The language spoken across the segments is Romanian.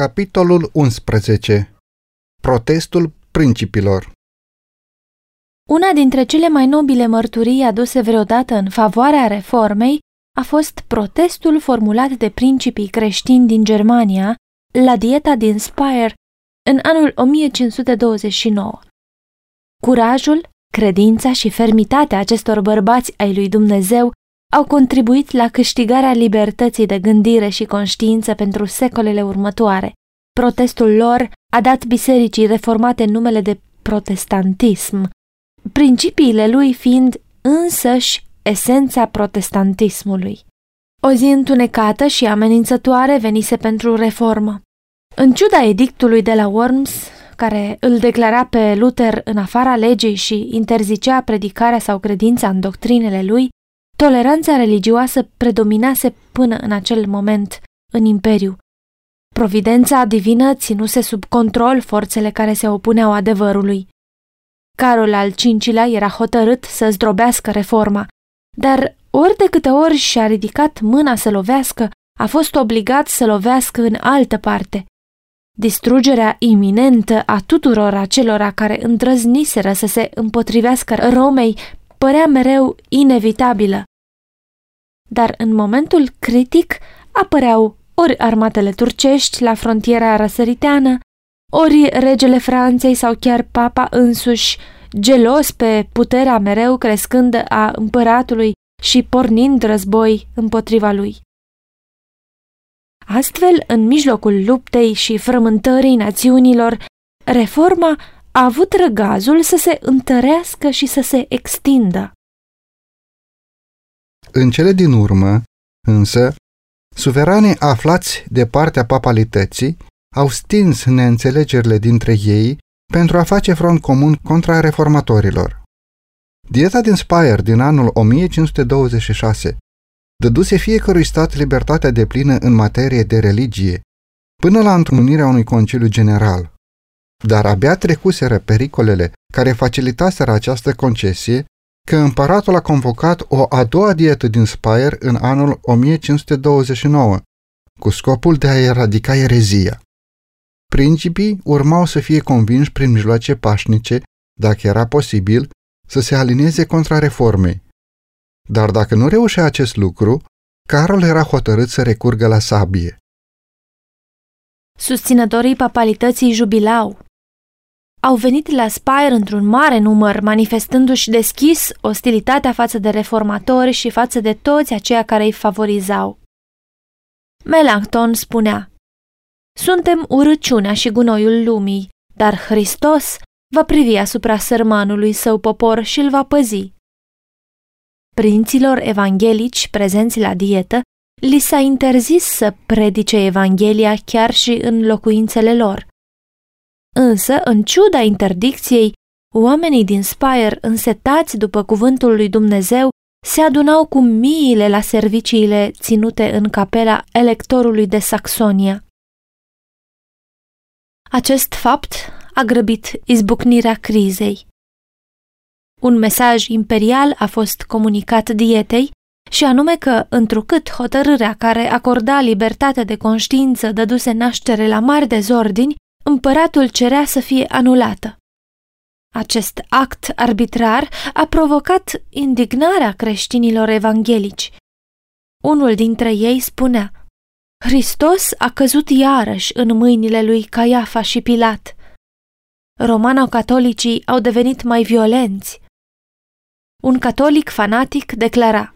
Capitolul 11. Protestul principilor Una dintre cele mai nobile mărturii aduse vreodată în favoarea reformei a fost protestul formulat de principii creștini din Germania la dieta din Speyer în anul 1529. Curajul, credința și fermitatea acestor bărbați ai lui Dumnezeu au contribuit la câștigarea libertății de gândire și conștiință pentru secolele următoare. Protestul lor a dat bisericii reformate numele de protestantism, principiile lui fiind însăși esența protestantismului. O zi întunecată și amenințătoare venise pentru reformă. În ciuda edictului de la Worms, care îl declara pe Luther în afara legii și interzicea predicarea sau credința în doctrinele lui, Toleranța religioasă predominase până în acel moment în imperiu. Providența divină ținuse sub control forțele care se opuneau adevărului. Carol al V-lea era hotărât să zdrobească reforma, dar ori de câte ori și-a ridicat mâna să lovească, a fost obligat să lovească în altă parte. Distrugerea iminentă a tuturor acelora care îndrăzniseră să se împotrivească Romei părea mereu inevitabilă. Dar în momentul critic apăreau ori armatele turcești la frontiera răsăriteană, ori regele Franței sau chiar papa însuși, gelos pe puterea mereu crescândă a împăratului și pornind război împotriva lui. Astfel, în mijlocul luptei și frământării națiunilor, reforma a avut răgazul să se întărească și să se extindă. În cele din urmă, însă, suveranii aflați de partea papalității au stins neînțelegerile dintre ei pentru a face front comun contra reformatorilor. Dieta din Speyer din anul 1526 dăduse fiecărui stat libertatea de plină în materie de religie, până la întrunirea unui conciliu general. Dar abia trecuseră pericolele care facilitaseră această concesie că împăratul a convocat o a doua dietă din Speyer în anul 1529, cu scopul de a eradica erezia. Principii urmau să fie convinși prin mijloace pașnice, dacă era posibil, să se alineze contra reformei. Dar dacă nu reușea acest lucru, Carol era hotărât să recurgă la sabie. Susținătorii papalității jubilau au venit la Spire într-un mare număr, manifestându-și deschis ostilitatea față de reformatori și față de toți aceia care îi favorizau. Melanchthon spunea, Suntem urăciunea și gunoiul lumii, dar Hristos va privi asupra sărmanului său popor și îl va păzi. Prinților evanghelici prezenți la dietă li s-a interzis să predice Evanghelia chiar și în locuințele lor. Însă, în ciuda interdicției, oamenii din Spire, însetați după cuvântul lui Dumnezeu, se adunau cu miile la serviciile ținute în capela electorului de Saxonia. Acest fapt a grăbit izbucnirea crizei. Un mesaj imperial a fost comunicat dietei și anume că, întrucât hotărârea care acorda libertate de conștiință dăduse naștere la mari dezordini, împăratul cerea să fie anulată. Acest act arbitrar a provocat indignarea creștinilor evanghelici. Unul dintre ei spunea, Hristos a căzut iarăși în mâinile lui Caiafa și Pilat. Romano-catolicii au devenit mai violenți. Un catolic fanatic declara,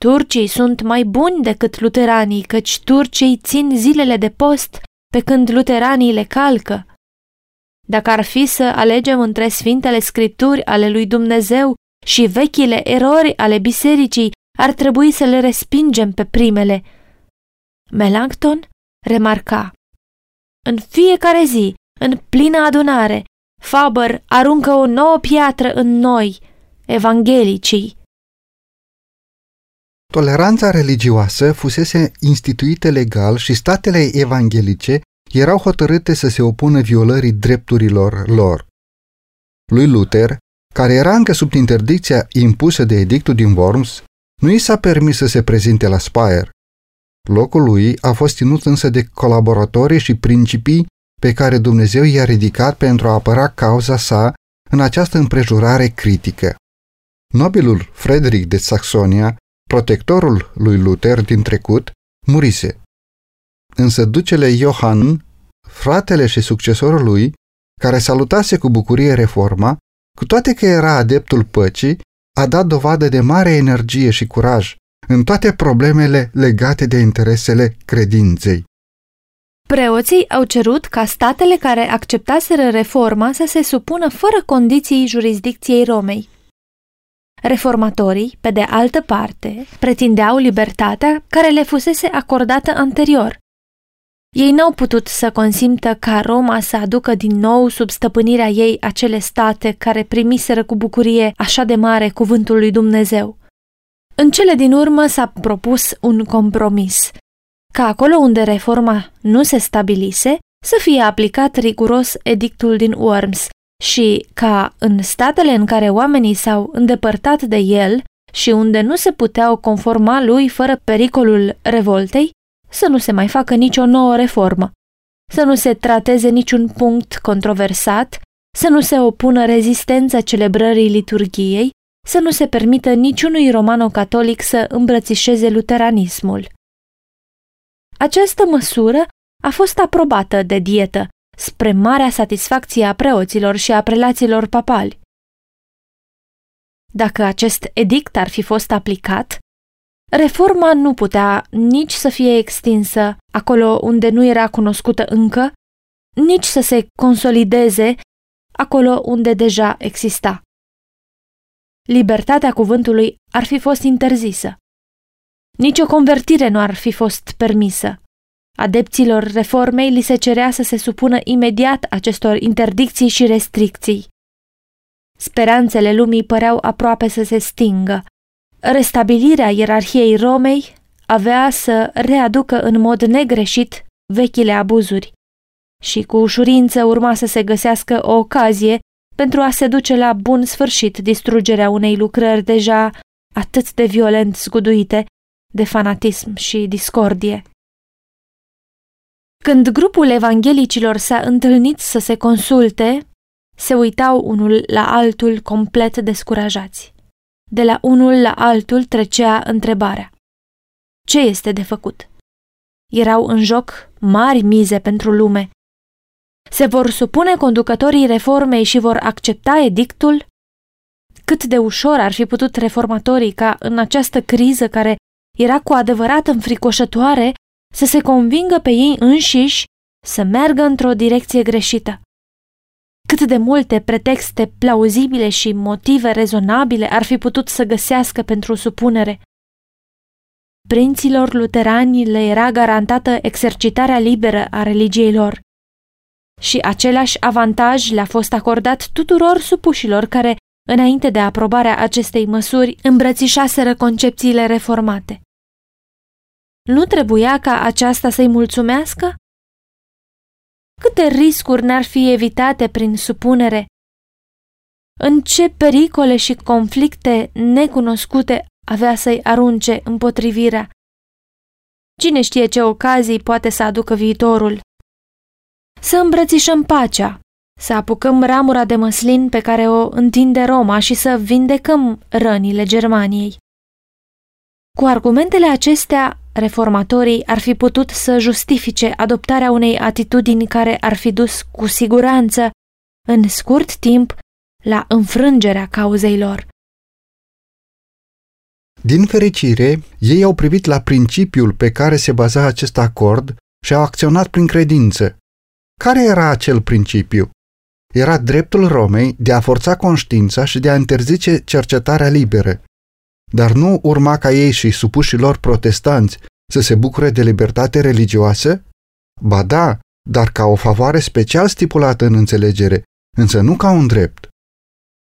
Turcii sunt mai buni decât luteranii, căci turcii țin zilele de post pe când luteranii le calcă. Dacă ar fi să alegem între Sfintele Scripturi ale lui Dumnezeu și vechile erori ale bisericii, ar trebui să le respingem pe primele. Melanchthon remarca. În fiecare zi, în plină adunare, Faber aruncă o nouă piatră în noi, evanghelicii. Toleranța religioasă fusese instituită legal și statele evanghelice erau hotărâte să se opună violării drepturilor lor. Lui Luther, care era încă sub interdicția impusă de edictul din Worms, nu i s-a permis să se prezinte la Speyer. Locul lui a fost ținut însă de colaboratorii și principii pe care Dumnezeu i-a ridicat pentru a apăra cauza sa în această împrejurare critică. Nobilul Frederic de Saxonia, protectorul lui Luther din trecut, murise. Însă ducele Johann, fratele și succesorul lui, care salutase cu bucurie reforma, cu toate că era adeptul păcii, a dat dovadă de mare energie și curaj în toate problemele legate de interesele credinței. Preoții au cerut ca statele care acceptaseră reforma să se supună fără condiții jurisdicției Romei. Reformatorii, pe de altă parte, pretindeau libertatea care le fusese acordată anterior. Ei n-au putut să consimtă ca Roma să aducă din nou sub stăpânirea ei acele state care primiseră cu bucurie așa de mare cuvântul lui Dumnezeu. În cele din urmă s-a propus un compromis, ca acolo unde reforma nu se stabilise, să fie aplicat riguros edictul din Worms și ca în statele în care oamenii s-au îndepărtat de el și unde nu se puteau conforma lui fără pericolul revoltei, să nu se mai facă nicio nouă reformă, să nu se trateze niciun punct controversat, să nu se opună rezistența celebrării liturgiei, să nu se permită niciunui romano-catolic să îmbrățișeze luteranismul. Această măsură a fost aprobată de dietă, spre marea satisfacție a preoților și a prelaților papali. Dacă acest edict ar fi fost aplicat, reforma nu putea nici să fie extinsă acolo unde nu era cunoscută încă, nici să se consolideze acolo unde deja exista. Libertatea cuvântului ar fi fost interzisă. Nici o convertire nu ar fi fost permisă. Adepților reformei li se cerea să se supună imediat acestor interdicții și restricții. Speranțele lumii păreau aproape să se stingă. Restabilirea ierarhiei Romei avea să readucă în mod negreșit vechile abuzuri și cu ușurință urma să se găsească o ocazie pentru a se duce la bun sfârșit distrugerea unei lucrări deja atât de violent zguduite de fanatism și discordie. Când grupul evanghelicilor s-a întâlnit să se consulte, se uitau unul la altul complet descurajați. De la unul la altul trecea întrebarea. Ce este de făcut? Erau în joc mari mize pentru lume. Se vor supune conducătorii reformei și vor accepta edictul? Cât de ușor ar fi putut reformatorii ca în această criză care era cu adevărat înfricoșătoare să se convingă pe ei înșiși să meargă într-o direcție greșită. Cât de multe pretexte plauzibile și motive rezonabile ar fi putut să găsească pentru supunere. Prinților luterani le era garantată exercitarea liberă a religiei lor. Și același avantaj le-a fost acordat tuturor supușilor care, înainte de aprobarea acestei măsuri, îmbrățișaseră concepțiile reformate. Nu trebuia ca aceasta să-i mulțumească? Câte riscuri n-ar fi evitate prin supunere? În ce pericole și conflicte necunoscute avea să-i arunce împotrivirea? Cine știe ce ocazii poate să aducă viitorul? Să îmbrățișăm pacea, să apucăm ramura de măslin pe care o întinde Roma și să vindecăm rănile Germaniei. Cu argumentele acestea, reformatorii ar fi putut să justifice adoptarea unei atitudini care ar fi dus cu siguranță, în scurt timp, la înfrângerea cauzei lor. Din fericire, ei au privit la principiul pe care se baza acest acord și au acționat prin credință. Care era acel principiu? Era dreptul Romei de a forța conștiința și de a interzice cercetarea liberă. Dar nu urma ca ei și supușii lor protestanți să se bucure de libertate religioasă? Ba da, dar ca o favoare special stipulată în înțelegere, însă nu ca un drept.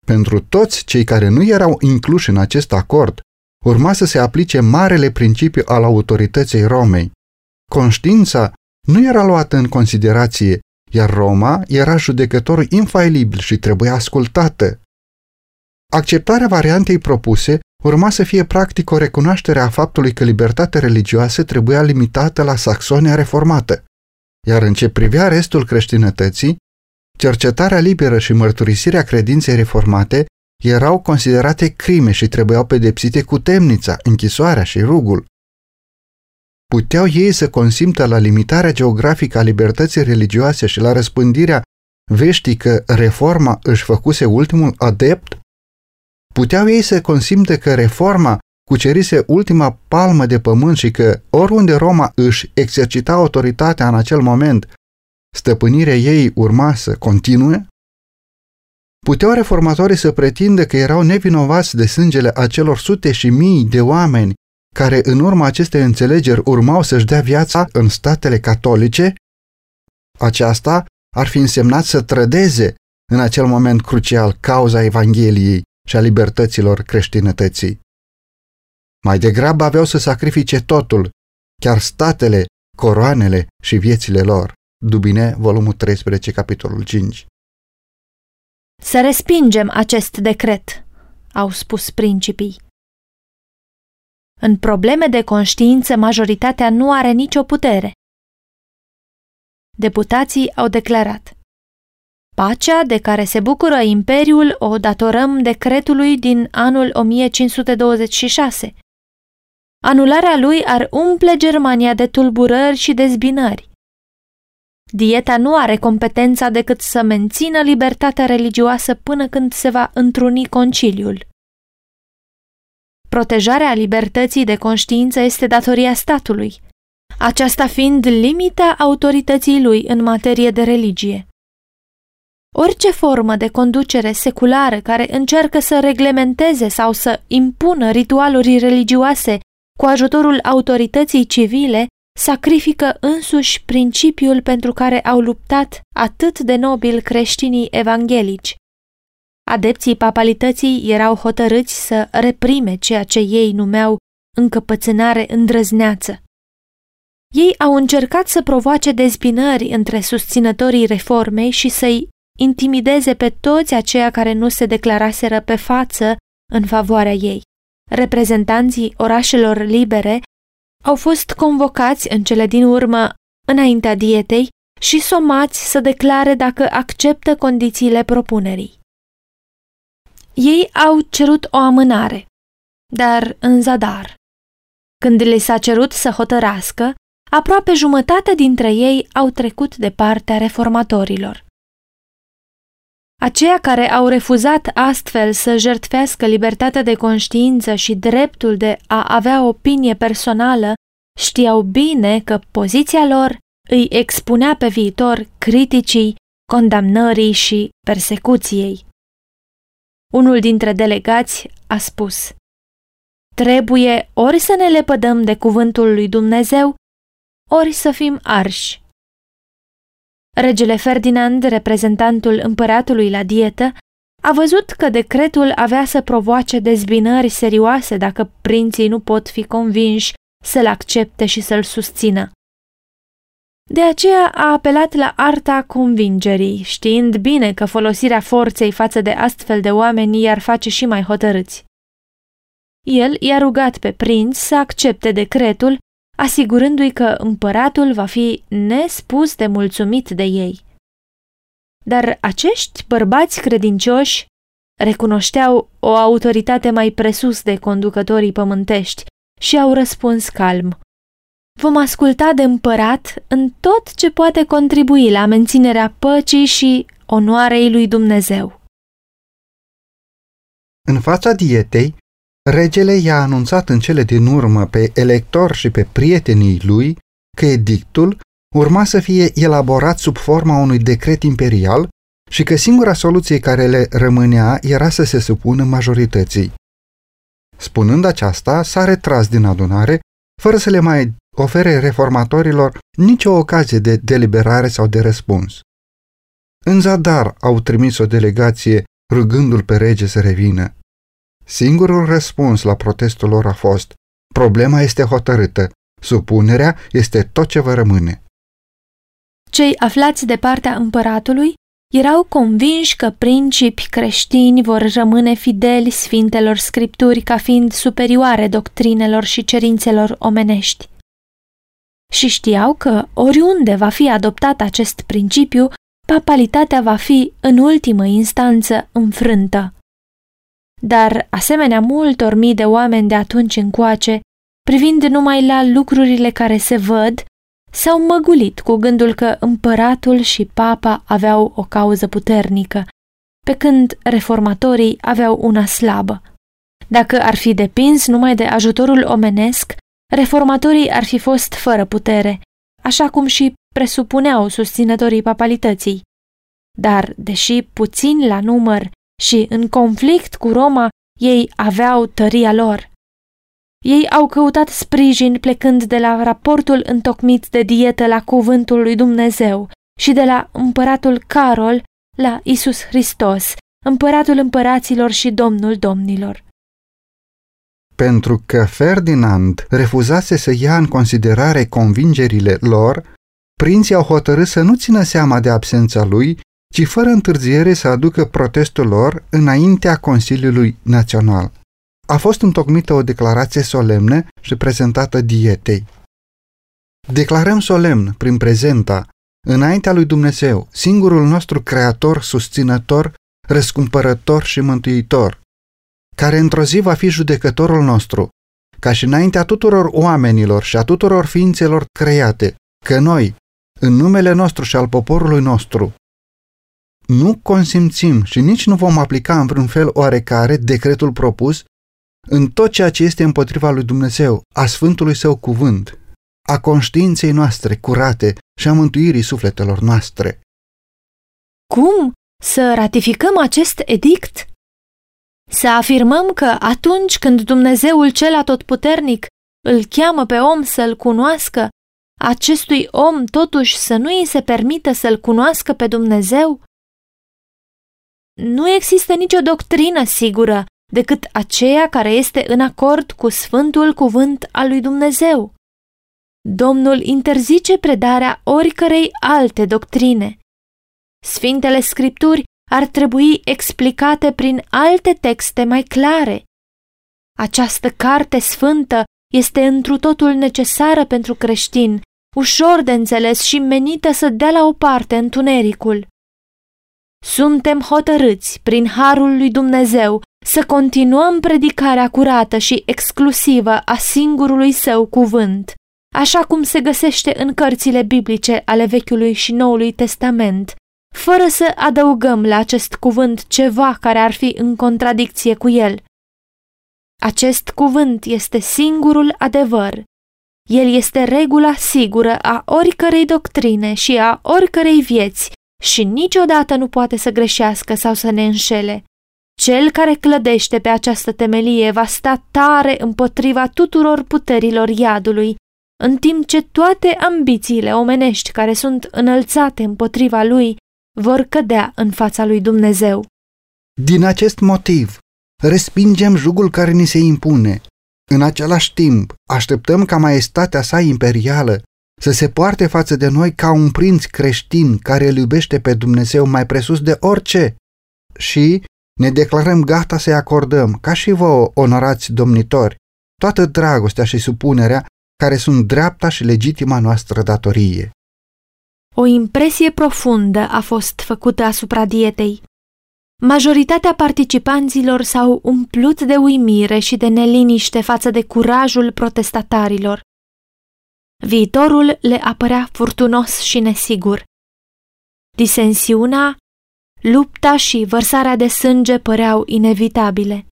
Pentru toți cei care nu erau incluși în acest acord, urma să se aplice marele principiu al autorității Romei. Conștiința nu era luată în considerație, iar Roma era judecătorul infailibil și trebuia ascultată. Acceptarea variantei propuse urma să fie practic o recunoaștere a faptului că libertatea religioasă trebuia limitată la Saxonia reformată, iar în ce privea restul creștinătății, cercetarea liberă și mărturisirea credinței reformate erau considerate crime și trebuiau pedepsite cu temnița, închisoarea și rugul. Puteau ei să consimtă la limitarea geografică a libertății religioase și la răspândirea veștii că reforma își făcuse ultimul adept? Puteau ei să consimte că reforma cucerise ultima palmă de pământ și că oriunde Roma își exercita autoritatea în acel moment, stăpânirea ei urma să continue? Puteau reformatorii să pretindă că erau nevinovați de sângele acelor sute și mii de oameni care în urma acestei înțelegeri urmau să-și dea viața în statele catolice? Aceasta ar fi însemnat să trădeze în acel moment crucial cauza Evangheliei și a libertăților creștinătății. Mai degrabă aveau să sacrifice totul, chiar statele, coroanele și viețile lor. Dubine, volumul 13, capitolul 5. Să respingem acest decret, au spus principii. În probleme de conștiință, majoritatea nu are nicio putere. Deputații au declarat Pacea de care se bucură Imperiul o datorăm decretului din anul 1526. Anularea lui ar umple Germania de tulburări și dezbinări. Dieta nu are competența decât să mențină libertatea religioasă până când se va întruni conciliul. Protejarea libertății de conștiință este datoria statului, aceasta fiind limita autorității lui în materie de religie. Orice formă de conducere seculară care încearcă să reglementeze sau să impună ritualuri religioase cu ajutorul autorității civile sacrifică însuși principiul pentru care au luptat atât de nobil creștinii evanghelici. Adepții papalității erau hotărâți să reprime ceea ce ei numeau încăpățânare îndrăzneață. Ei au încercat să provoace dezbinări între susținătorii reformei și să-i intimideze pe toți aceia care nu se declaraseră pe față în favoarea ei. Reprezentanții orașelor libere au fost convocați în cele din urmă înaintea dietei și somați să declare dacă acceptă condițiile propunerii. Ei au cerut o amânare, dar în zadar. Când le s-a cerut să hotărască, aproape jumătate dintre ei au trecut de partea reformatorilor. Aceia care au refuzat astfel să jertfească libertatea de conștiință și dreptul de a avea opinie personală știau bine că poziția lor îi expunea pe viitor criticii, condamnării și persecuției. Unul dintre delegați a spus Trebuie ori să ne lepădăm de cuvântul lui Dumnezeu, ori să fim arși. Regele Ferdinand, reprezentantul împăratului la dietă, a văzut că decretul avea să provoace dezbinări serioase dacă prinții nu pot fi convinși să-l accepte și să-l susțină. De aceea a apelat la arta convingerii, știind bine că folosirea forței față de astfel de oameni i-ar face și mai hotărâți. El i-a rugat pe prinț să accepte decretul asigurându-i că împăratul va fi nespus de mulțumit de ei. Dar acești bărbați credincioși recunoșteau o autoritate mai presus de conducătorii pământești și au răspuns calm. Vom asculta de împărat în tot ce poate contribui la menținerea păcii și onoarei lui Dumnezeu. În fața dietei, Regele i-a anunțat în cele din urmă pe elector și pe prietenii lui că edictul urma să fie elaborat sub forma unui decret imperial și că singura soluție care le rămânea era să se supună majorității. Spunând aceasta, s-a retras din adunare, fără să le mai ofere reformatorilor nicio ocazie de deliberare sau de răspuns. În zadar au trimis o delegație rugându-l pe rege să revină. Singurul răspuns la protestul lor a fost Problema este hotărâtă, supunerea este tot ce vă rămâne. Cei aflați de partea împăratului erau convinși că principi creștini vor rămâne fideli sfintelor scripturi ca fiind superioare doctrinelor și cerințelor omenești. Și știau că oriunde va fi adoptat acest principiu, papalitatea va fi, în ultimă instanță, înfrântă. Dar, asemenea multor mii de oameni de atunci încoace, privind numai la lucrurile care se văd, s-au măgulit cu gândul că împăratul și papa aveau o cauză puternică, pe când reformatorii aveau una slabă. Dacă ar fi depins numai de ajutorul omenesc, reformatorii ar fi fost fără putere, așa cum și presupuneau susținătorii papalității. Dar, deși puțin la număr și în conflict cu Roma, ei aveau tăria lor. Ei au căutat sprijin plecând de la raportul întocmit de dietă la cuvântul lui Dumnezeu și de la împăratul Carol la Isus Hristos, împăratul împăraților și domnul domnilor. Pentru că Ferdinand refuzase să ia în considerare convingerile lor, prinții au hotărât să nu țină seama de absența lui, ci fără întârziere să aducă protestul lor înaintea Consiliului Național a fost întocmită o declarație solemnă și prezentată dietei. Declarăm solemn, prin prezenta, înaintea lui Dumnezeu, singurul nostru creator, susținător, răscumpărător și mântuitor, care într-o zi va fi judecătorul nostru, ca și înaintea tuturor oamenilor și a tuturor ființelor create, că noi, în numele nostru și al poporului nostru, nu consimțim și nici nu vom aplica în vreun fel oarecare decretul propus în tot ceea ce este împotriva lui Dumnezeu, a Sfântului Său cuvânt, a conștiinței noastre curate și a mântuirii sufletelor noastre. Cum să ratificăm acest edict? Să afirmăm că atunci când Dumnezeul cel atotputernic îl cheamă pe om să-l cunoască, acestui om totuși să nu îi se permită să-l cunoască pe Dumnezeu? Nu există nicio doctrină sigură decât aceea care este în acord cu Sfântul Cuvânt al lui Dumnezeu. Domnul interzice predarea oricărei alte doctrine. Sfintele Scripturi ar trebui explicate prin alte texte mai clare. Această carte sfântă este întru totul necesară pentru creștin, ușor de înțeles și menită să dea la o parte întunericul. Suntem hotărâți, prin harul lui Dumnezeu, să continuăm predicarea curată și exclusivă a singurului său cuvânt, așa cum se găsește în cărțile biblice ale Vechiului și Noului Testament, fără să adăugăm la acest cuvânt ceva care ar fi în contradicție cu el. Acest cuvânt este singurul adevăr. El este regula sigură a oricărei doctrine și a oricărei vieți și niciodată nu poate să greșească sau să ne înșele. Cel care clădește pe această temelie va sta tare împotriva tuturor puterilor iadului, în timp ce toate ambițiile omenești care sunt înălțate împotriva lui vor cădea în fața lui Dumnezeu. Din acest motiv, respingem jugul care ni se impune. În același timp, așteptăm ca maestatea sa imperială să se poarte față de noi ca un prinț creștin care îl iubește pe Dumnezeu mai presus de orice și ne declarăm gata să-i acordăm, ca și vouă, onorați domnitori, toată dragostea și supunerea care sunt dreapta și legitima noastră datorie. O impresie profundă a fost făcută asupra dietei. Majoritatea participanților s-au umplut de uimire și de neliniște față de curajul protestatarilor. Viitorul le apărea furtunos și nesigur. Disensiunea, lupta și vărsarea de sânge păreau inevitabile.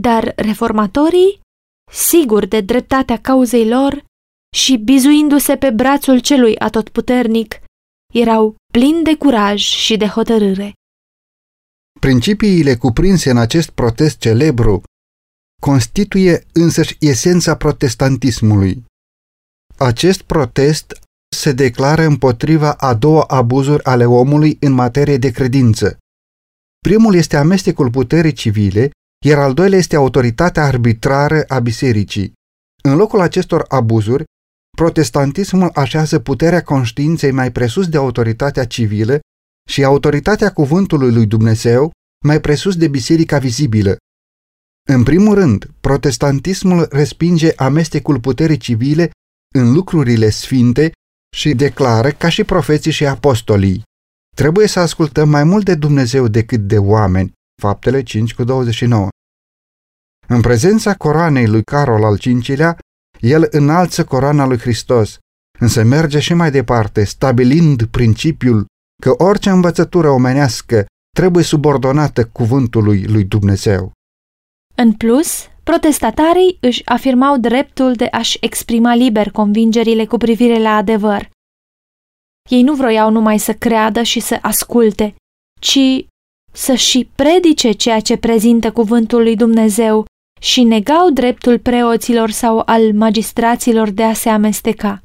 Dar reformatorii, siguri de dreptatea cauzei lor și bizuindu-se pe brațul celui atotputernic, erau plini de curaj și de hotărâre. Principiile cuprinse în acest protest celebru constituie însăși esența protestantismului. Acest protest se declară împotriva a două abuzuri ale omului în materie de credință. Primul este amestecul puterii civile, iar al doilea este autoritatea arbitrară a bisericii. În locul acestor abuzuri, protestantismul așează puterea conștiinței mai presus de autoritatea civilă și autoritatea cuvântului lui Dumnezeu mai presus de biserica vizibilă. În primul rând, protestantismul respinge amestecul puterii civile în lucrurile sfinte și declară, ca și profeții și apostolii, trebuie să ascultăm mai mult de Dumnezeu decât de oameni. Faptele 5 cu 29. În prezența coroanei lui Carol al V-lea, el înalță coroana lui Hristos, însă merge și mai departe, stabilind principiul că orice învățătură omenească trebuie subordonată cuvântului lui Dumnezeu. În plus, protestatarii își afirmau dreptul de a-și exprima liber convingerile cu privire la adevăr. Ei nu vroiau numai să creadă și să asculte, ci să și predice ceea ce prezintă cuvântul lui Dumnezeu și negau dreptul preoților sau al magistraților de a se amesteca.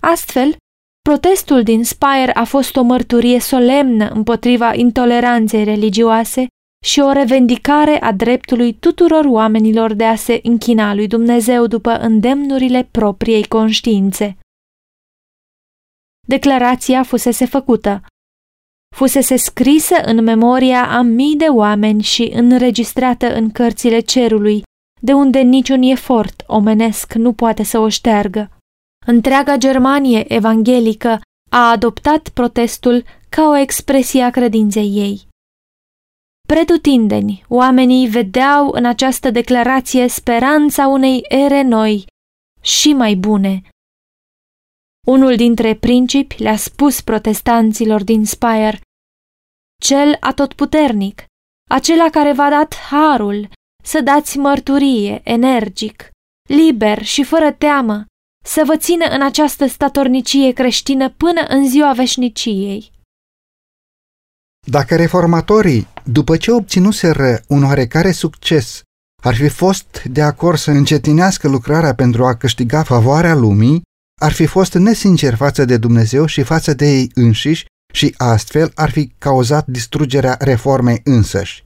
Astfel, protestul din Spire a fost o mărturie solemnă împotriva intoleranței religioase și o revendicare a dreptului tuturor oamenilor de a se închina lui Dumnezeu după îndemnurile propriei conștiințe. Declarația fusese făcută, fusese scrisă în memoria a mii de oameni și înregistrată în cărțile cerului, de unde niciun efort omenesc nu poate să o șteargă. Întreaga Germanie evanghelică a adoptat protestul ca o expresie a credinței ei. Pretutindeni, oamenii vedeau în această declarație speranța unei ere noi și mai bune. Unul dintre principi le-a spus protestanților din Spire, cel atotputernic, acela care v-a dat harul să dați mărturie energic, liber și fără teamă, să vă țină în această statornicie creștină până în ziua veșniciei. Dacă reformatorii, după ce obținuseră un oarecare succes, ar fi fost de acord să încetinească lucrarea pentru a câștiga favoarea lumii, ar fi fost nesincer față de Dumnezeu și față de ei înșiși și astfel ar fi cauzat distrugerea reformei însăși.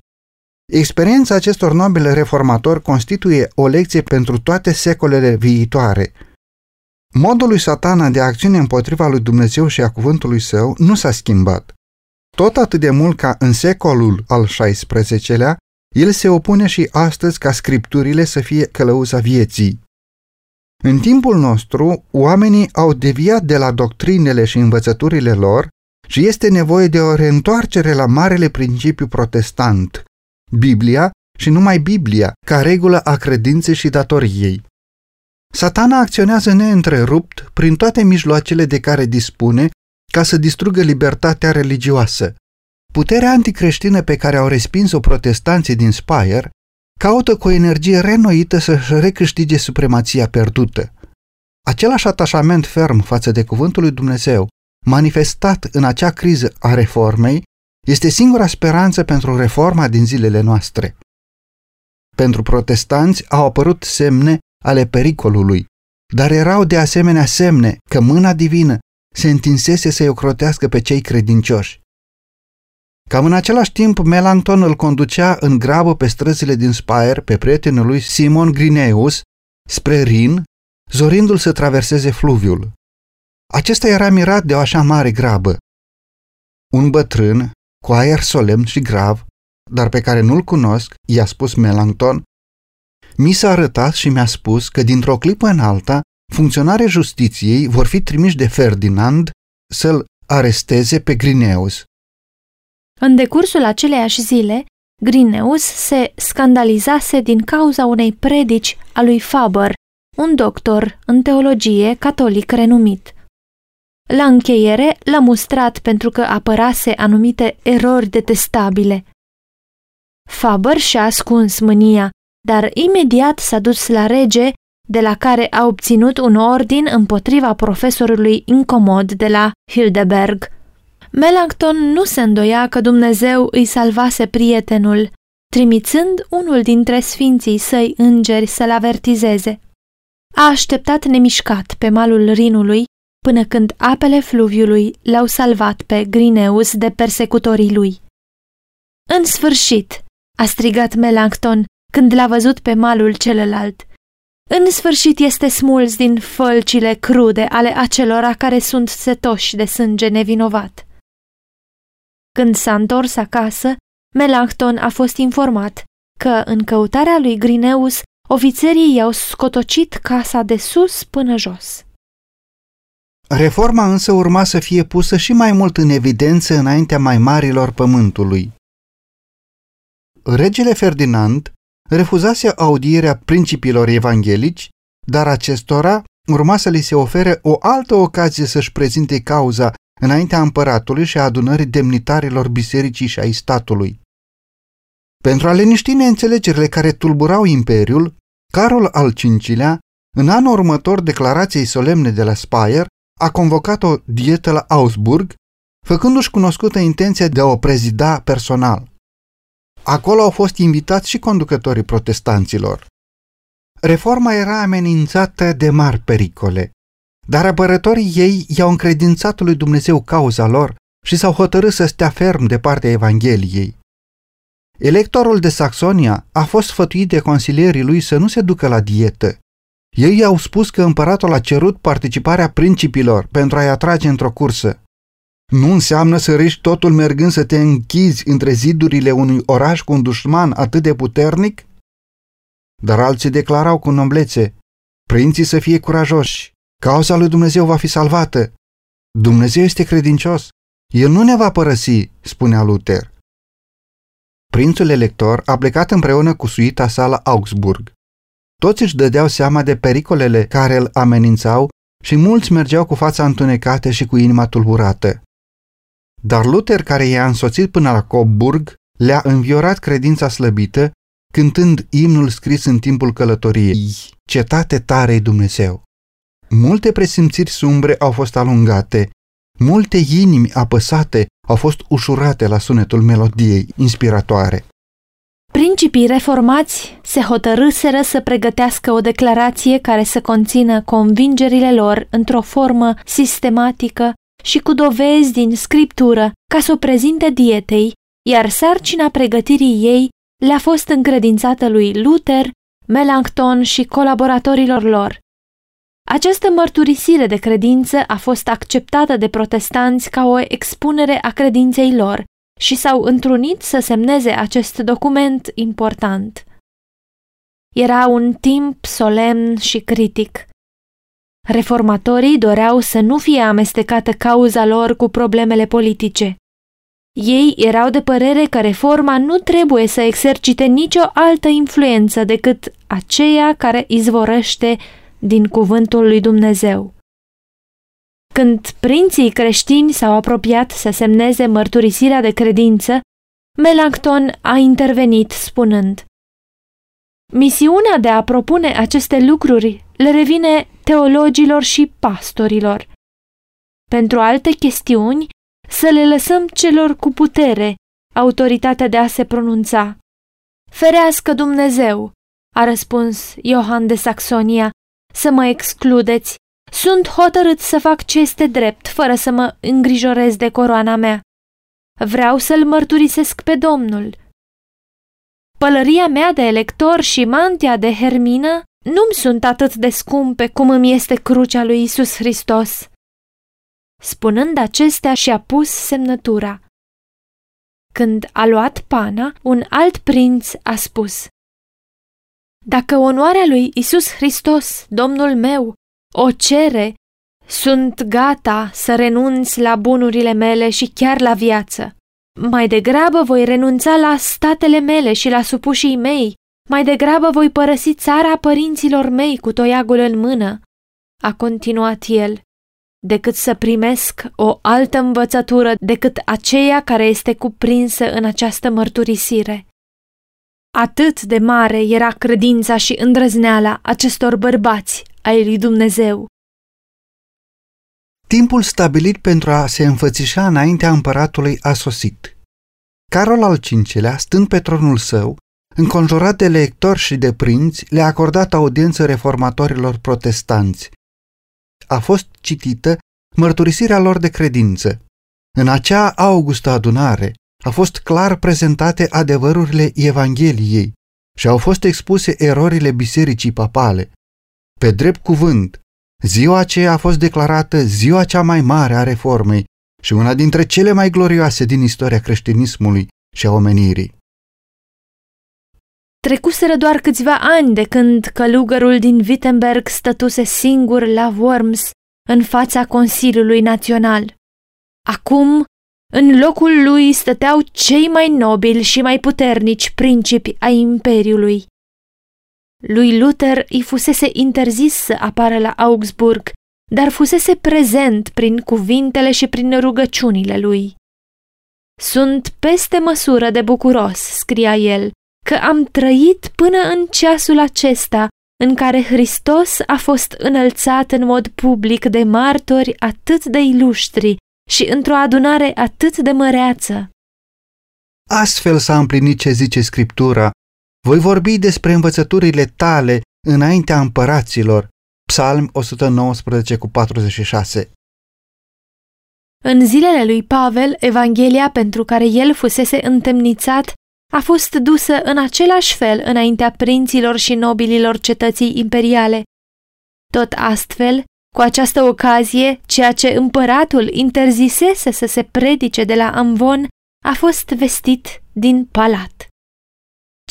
Experiența acestor nobile reformatori constituie o lecție pentru toate secolele viitoare. Modul lui satana de acțiune împotriva lui Dumnezeu și a cuvântului său nu s-a schimbat. Tot atât de mult ca în secolul al XVI-lea, el se opune și astăzi ca scripturile să fie călăuza vieții. În timpul nostru, oamenii au deviat de la doctrinele și învățăturile lor și este nevoie de o reîntoarcere la marele principiu protestant, Biblia și numai Biblia, ca regulă a credinței și datoriei. Satana acționează neîntrerupt prin toate mijloacele de care dispune ca să distrugă libertatea religioasă. Puterea anticreștină pe care au respins-o protestanții din Spire caută cu o energie renoită să-și recâștige supremația pierdută. Același atașament ferm față de cuvântul lui Dumnezeu, manifestat în acea criză a reformei, este singura speranță pentru reforma din zilele noastre. Pentru protestanți au apărut semne ale pericolului, dar erau de asemenea semne că mâna divină se întinsese să-i ocrotească pe cei credincioși. Cam în același timp, Melanchthon îl conducea în grabă pe străzile din Spire pe prietenul lui Simon Grineus spre Rin, zorindu-l să traverseze fluviul. Acesta era mirat de o așa mare grabă. Un bătrân, cu aer solemn și grav, dar pe care nu-l cunosc, i-a spus Melanchthon, mi s-a arătat și mi-a spus că dintr-o clipă în alta funcționarii justiției vor fi trimiși de Ferdinand să-l aresteze pe Grineus. În decursul aceleiași zile, Grineus se scandalizase din cauza unei predici a lui Faber, un doctor în teologie catolic renumit. La încheiere l-a mustrat pentru că apărase anumite erori detestabile. Faber și-a ascuns mânia, dar imediat s-a dus la rege de la care a obținut un ordin împotriva profesorului incomod de la Hildeberg. Melanchthon nu se îndoia că Dumnezeu îi salvase prietenul, trimițând unul dintre sfinții săi îngeri să-l avertizeze. A așteptat nemișcat pe malul Rinului până când apele fluviului l-au salvat pe Grineus de persecutorii lui. În sfârșit, a strigat Melanchthon când l-a văzut pe malul celălalt. În sfârșit este smuls din fălcile crude ale acelora care sunt setoși de sânge nevinovat. Când s-a întors acasă, Melanchthon a fost informat că, în căutarea lui Grineus, ofițerii i-au scotocit casa de sus până jos. Reforma însă urma să fie pusă și mai mult în evidență înaintea mai marilor pământului. Regele Ferdinand refuzase audierea principilor evanghelici, dar acestora urma să li se ofere o altă ocazie să-și prezinte cauza înaintea împăratului și a adunării demnitarilor bisericii și ai statului. Pentru a liniști neînțelegerile care tulburau imperiul, Carol al V-lea, în anul următor declarației solemne de la Speyer, a convocat o dietă la Augsburg, făcându-și cunoscută intenția de a o prezida personal. Acolo au fost invitați și conducătorii protestanților. Reforma era amenințată de mari pericole, dar apărătorii ei i-au încredințat lui Dumnezeu cauza lor și s-au hotărât să stea ferm de partea Evangheliei. Electorul de Saxonia a fost sfătuit de consilierii lui să nu se ducă la dietă. Ei au spus că împăratul a cerut participarea principilor pentru a-i atrage într-o cursă. Nu înseamnă să riști totul mergând să te închizi între zidurile unui oraș cu un dușman atât de puternic? Dar alții declarau cu noblețe, prinții să fie curajoși, cauza lui Dumnezeu va fi salvată. Dumnezeu este credincios, El nu ne va părăsi, spunea Luther. Prințul elector a plecat împreună cu suita sa la Augsburg. Toți își dădeau seama de pericolele care îl amenințau și mulți mergeau cu fața întunecată și cu inima tulburată. Dar Luther, care i-a însoțit până la Coburg, le-a înviorat credința slăbită, cântând imnul scris în timpul călătoriei, Cetate tare Dumnezeu. Multe presimțiri sumbre au fost alungate, multe inimi apăsate au fost ușurate la sunetul melodiei inspiratoare. Principii reformați se hotărâseră să pregătească o declarație care să conțină convingerile lor într-o formă sistematică și cu dovezi din scriptură ca să o prezinte dietei, iar sarcina pregătirii ei le-a fost încredințată lui Luther, Melanchthon și colaboratorilor lor. Această mărturisire de credință a fost acceptată de protestanți ca o expunere a credinței lor și s-au întrunit să semneze acest document important. Era un timp solemn și critic. Reformatorii doreau să nu fie amestecată cauza lor cu problemele politice. Ei erau de părere că reforma nu trebuie să exercite nicio altă influență decât aceea care izvorăște din cuvântul lui Dumnezeu. Când prinții creștini s-au apropiat să semneze mărturisirea de credință, Melanchthon a intervenit spunând Misiunea de a propune aceste lucruri le revine teologilor și pastorilor. Pentru alte chestiuni, să le lăsăm celor cu putere autoritatea de a se pronunța. Ferească Dumnezeu, a răspuns Iohan de Saxonia, să mă excludeți. Sunt hotărât să fac ce este drept, fără să mă îngrijorez de coroana mea. Vreau să-l mărturisesc pe Domnul. Pălăria mea de elector și mantia de hermină nu-mi sunt atât de scumpe cum îmi este crucea lui Isus Hristos. Spunând acestea și-a pus semnătura. Când a luat pana, un alt prinț a spus Dacă onoarea lui Isus Hristos, Domnul meu, o cere, sunt gata să renunț la bunurile mele și chiar la viață. Mai degrabă voi renunța la statele mele și la supușii mei, mai degrabă voi părăsi țara părinților mei cu toiagul în mână, a continuat el, decât să primesc o altă învățătură decât aceea care este cuprinsă în această mărturisire. Atât de mare era credința și îndrăzneala acestor bărbați ai lui Dumnezeu. Timpul stabilit pentru a se înfățișa înaintea împăratului a sosit. Carol al V-lea, stând pe tronul său, înconjurat de lectori și de prinți, le-a acordat audiență reformatorilor protestanți. A fost citită mărturisirea lor de credință. În acea augustă adunare a fost clar prezentate adevărurile Evangheliei și au fost expuse erorile bisericii papale. Pe drept cuvânt, ziua aceea a fost declarată ziua cea mai mare a reformei și una dintre cele mai glorioase din istoria creștinismului și a omenirii. Trecuseră doar câțiva ani de când călugărul din Wittenberg stătuse singur la Worms în fața Consiliului Național. Acum, în locul lui stăteau cei mai nobili și mai puternici principi ai Imperiului. Lui Luther îi fusese interzis să apară la Augsburg, dar fusese prezent prin cuvintele și prin rugăciunile lui. Sunt peste măsură de bucuros, scria el, că am trăit până în ceasul acesta în care Hristos a fost înălțat în mod public de martori atât de iluștri și într-o adunare atât de măreață. Astfel s-a împlinit ce zice Scriptura. Voi vorbi despre învățăturile tale înaintea împăraților. Psalm 119 cu 46 În zilele lui Pavel, Evanghelia pentru care el fusese întemnițat a fost dusă în același fel înaintea prinților și nobililor cetății imperiale. Tot astfel, cu această ocazie, ceea ce împăratul interzisese să se predice de la Amvon a fost vestit din palat.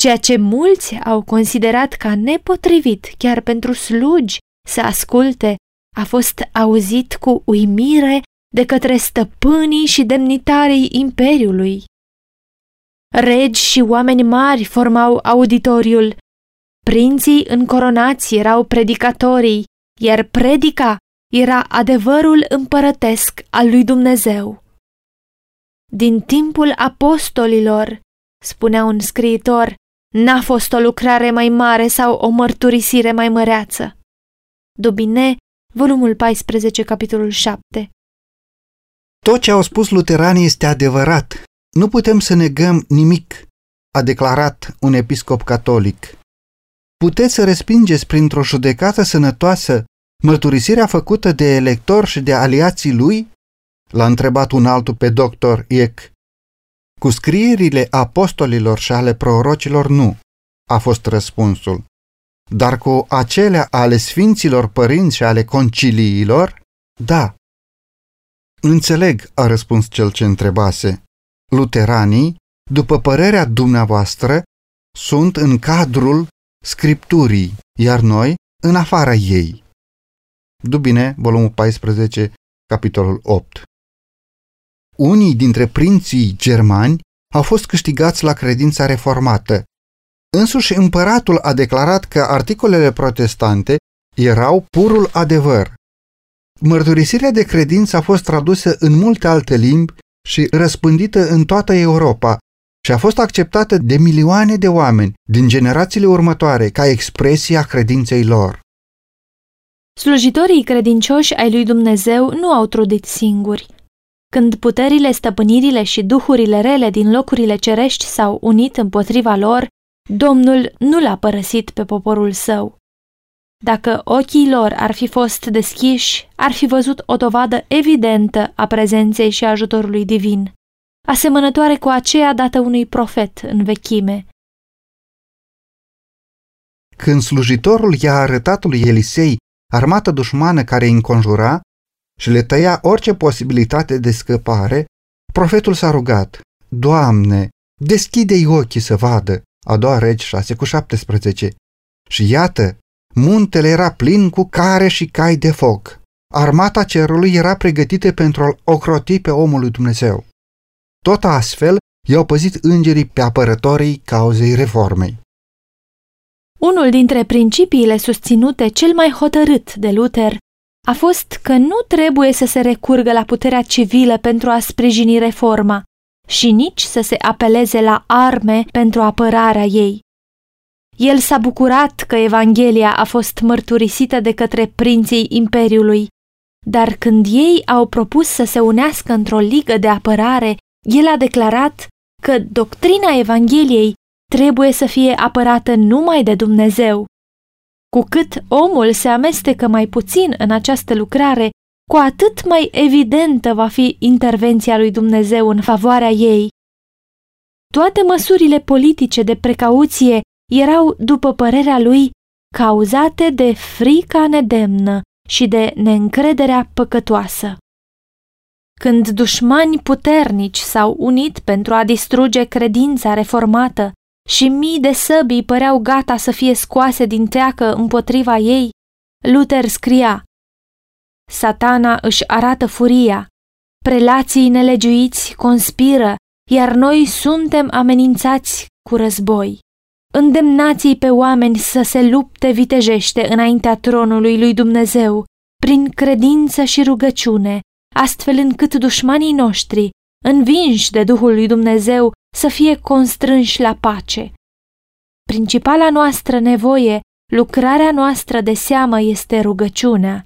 Ceea ce mulți au considerat ca nepotrivit chiar pentru slugi să asculte a fost auzit cu uimire de către stăpânii și demnitarii imperiului. Regi și oameni mari formau auditoriul. Prinții încoronați erau predicatorii, iar predica era adevărul împărătesc al lui Dumnezeu. Din timpul apostolilor, spunea un scriitor, n-a fost o lucrare mai mare sau o mărturisire mai măreață. Dubine, volumul 14, capitolul 7 Tot ce au spus luteranii este adevărat, nu putem să negăm nimic, a declarat un episcop catolic. Puteți să respingeți printr-o judecată sănătoasă mărturisirea făcută de elector și de aliații lui? L-a întrebat un altul pe doctor Iec. Cu scrierile apostolilor și ale prorocilor nu, a fost răspunsul. Dar cu acelea ale sfinților părinți și ale conciliilor, da. Înțeleg, a răspuns cel ce întrebase luteranii, după părerea dumneavoastră, sunt în cadrul Scripturii, iar noi în afara ei. Dubine, volumul 14, capitolul 8. Unii dintre prinții germani au fost câștigați la credința reformată. Însuși împăratul a declarat că articolele protestante erau purul adevăr. Mărturisirea de credință a fost tradusă în multe alte limbi și răspândită în toată Europa și a fost acceptată de milioane de oameni din generațiile următoare ca expresia credinței lor. Slujitorii credincioși ai lui Dumnezeu nu au trudit singuri. Când puterile, stăpânirile și duhurile rele din locurile cerești s-au unit împotriva lor, Domnul nu l-a părăsit pe poporul său. Dacă ochii lor ar fi fost deschiși, ar fi văzut o dovadă evidentă a prezenței și ajutorului divin, asemănătoare cu aceea dată unui profet în vechime. Când slujitorul i-a arătat lui Elisei armată dușmană care îi înconjura și le tăia orice posibilitate de scăpare, profetul s-a rugat, Doamne, deschide-i ochii să vadă, a doua regi 6 cu 17. Și iată, Muntele era plin cu care și cai de foc. Armata cerului era pregătită pentru a ocroti pe omul lui Dumnezeu. Tot astfel, i-au păzit îngerii pe apărătorii cauzei reformei. Unul dintre principiile susținute cel mai hotărât de Luther a fost că nu trebuie să se recurgă la puterea civilă pentru a sprijini reforma și nici să se apeleze la arme pentru apărarea ei. El s-a bucurat că Evanghelia a fost mărturisită de către prinții Imperiului, dar când ei au propus să se unească într-o ligă de apărare, el a declarat că doctrina Evangheliei trebuie să fie apărată numai de Dumnezeu. Cu cât omul se amestecă mai puțin în această lucrare, cu atât mai evidentă va fi intervenția lui Dumnezeu în favoarea ei. Toate măsurile politice de precauție erau, după părerea lui, cauzate de frica nedemnă și de neîncrederea păcătoasă. când dușmani puternici s-au unit pentru a distruge credința reformată și mii de săbii păreau gata să fie scoase din teacă împotriva ei, Luther scria Satana își arată furia, prelații nelegiuiți conspiră, iar noi suntem amenințați cu război. Îndemnați pe oameni să se lupte vitejește înaintea tronului lui Dumnezeu, prin credință și rugăciune, astfel încât dușmanii noștri, învinși de Duhul lui Dumnezeu, să fie constrânși la pace. Principala noastră nevoie, lucrarea noastră de seamă este rugăciunea.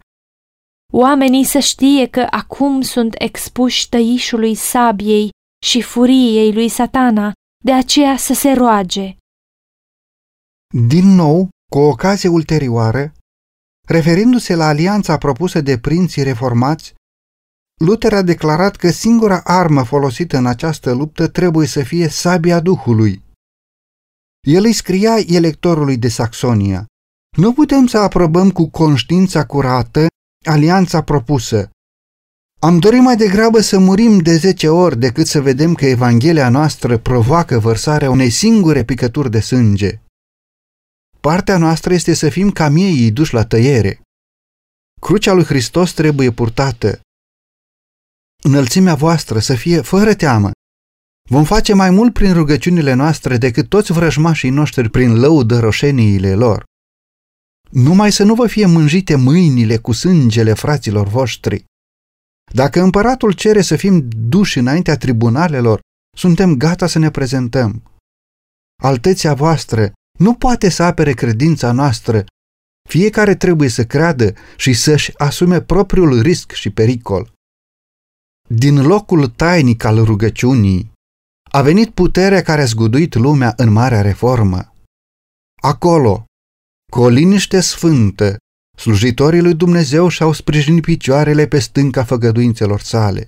Oamenii să știe că acum sunt expuși tăișului sabiei și furiei lui satana, de aceea să se roage. Din nou, cu o ocazie ulterioară, referindu-se la alianța propusă de prinții reformați, Luther a declarat că singura armă folosită în această luptă trebuie să fie sabia Duhului. El îi scria electorului de Saxonia, nu putem să aprobăm cu conștiința curată alianța propusă. Am dorit mai degrabă să murim de zece ori decât să vedem că Evanghelia noastră provoacă vărsarea unei singure picături de sânge. Partea noastră este să fim ca mieii duși la tăiere. Crucea lui Hristos trebuie purtată. Înălțimea voastră să fie fără teamă. Vom face mai mult prin rugăciunile noastre decât toți vrăjmașii noștri prin lăudă roșeniile lor. Numai să nu vă fie mânjite mâinile cu sângele fraților voștri. Dacă împăratul cere să fim duși înaintea tribunalelor, suntem gata să ne prezentăm. Alteția voastră nu poate să apere credința noastră. Fiecare trebuie să creadă și să-și asume propriul risc și pericol. Din locul tainic al rugăciunii a venit puterea care a zguduit lumea în Marea Reformă. Acolo, cu o liniște sfântă, slujitorii lui Dumnezeu și-au sprijinit picioarele pe stânca făgăduințelor sale.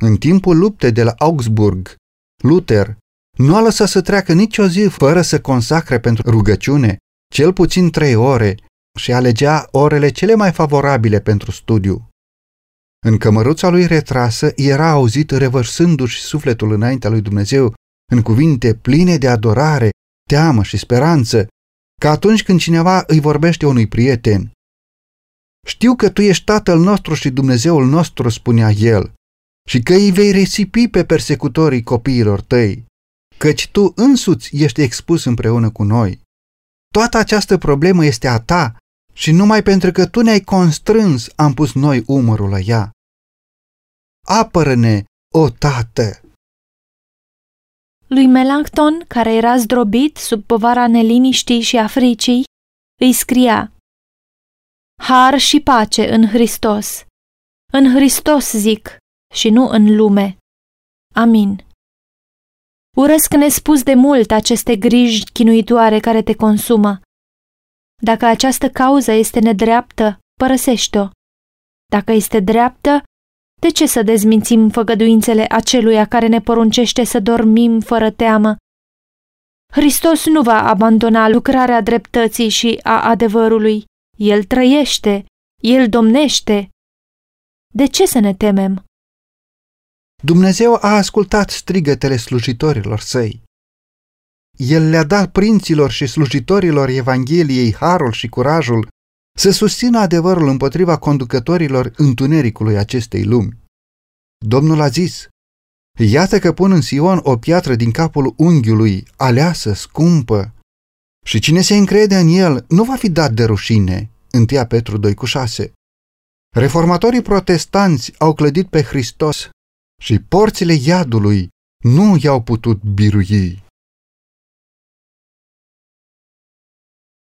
În timpul luptei de la Augsburg, Luther nu a lăsat să treacă nicio zi fără să consacre pentru rugăciune cel puțin trei ore și alegea orele cele mai favorabile pentru studiu. În cămăruța lui retrasă era auzit revărsându-și sufletul înaintea lui Dumnezeu în cuvinte pline de adorare, teamă și speranță, ca atunci când cineva îi vorbește unui prieten. Știu că tu ești Tatăl nostru și Dumnezeul nostru, spunea el, și că îi vei resipi pe persecutorii copiilor tăi, căci tu însuți ești expus împreună cu noi. Toată această problemă este a ta și numai pentru că tu ne-ai constrâns am pus noi umărul la ea. Apără-ne, o tată! Lui Melanchthon, care era zdrobit sub povara neliniștii și africii, îi scria Har și pace în Hristos. În Hristos zic și nu în lume. Amin. Urăsc nespus de mult aceste griji chinuitoare care te consumă. Dacă această cauză este nedreaptă, părăsește-o. Dacă este dreaptă, de ce să dezmințim făgăduințele aceluia care ne poruncește să dormim fără teamă? Hristos nu va abandona lucrarea dreptății și a adevărului. El trăiește, El domnește. De ce să ne temem? Dumnezeu a ascultat strigătele slujitorilor săi. El le-a dat prinților și slujitorilor Evangheliei harul și curajul să susțină adevărul împotriva conducătorilor întunericului acestei lumi. Domnul a zis, Iată că pun în Sion o piatră din capul unghiului, aleasă, scumpă, și cine se încrede în el nu va fi dat de rușine. 1 Petru 2 cu 6. Reformatorii protestanți au clădit pe Hristos și porțile iadului nu i-au putut birui.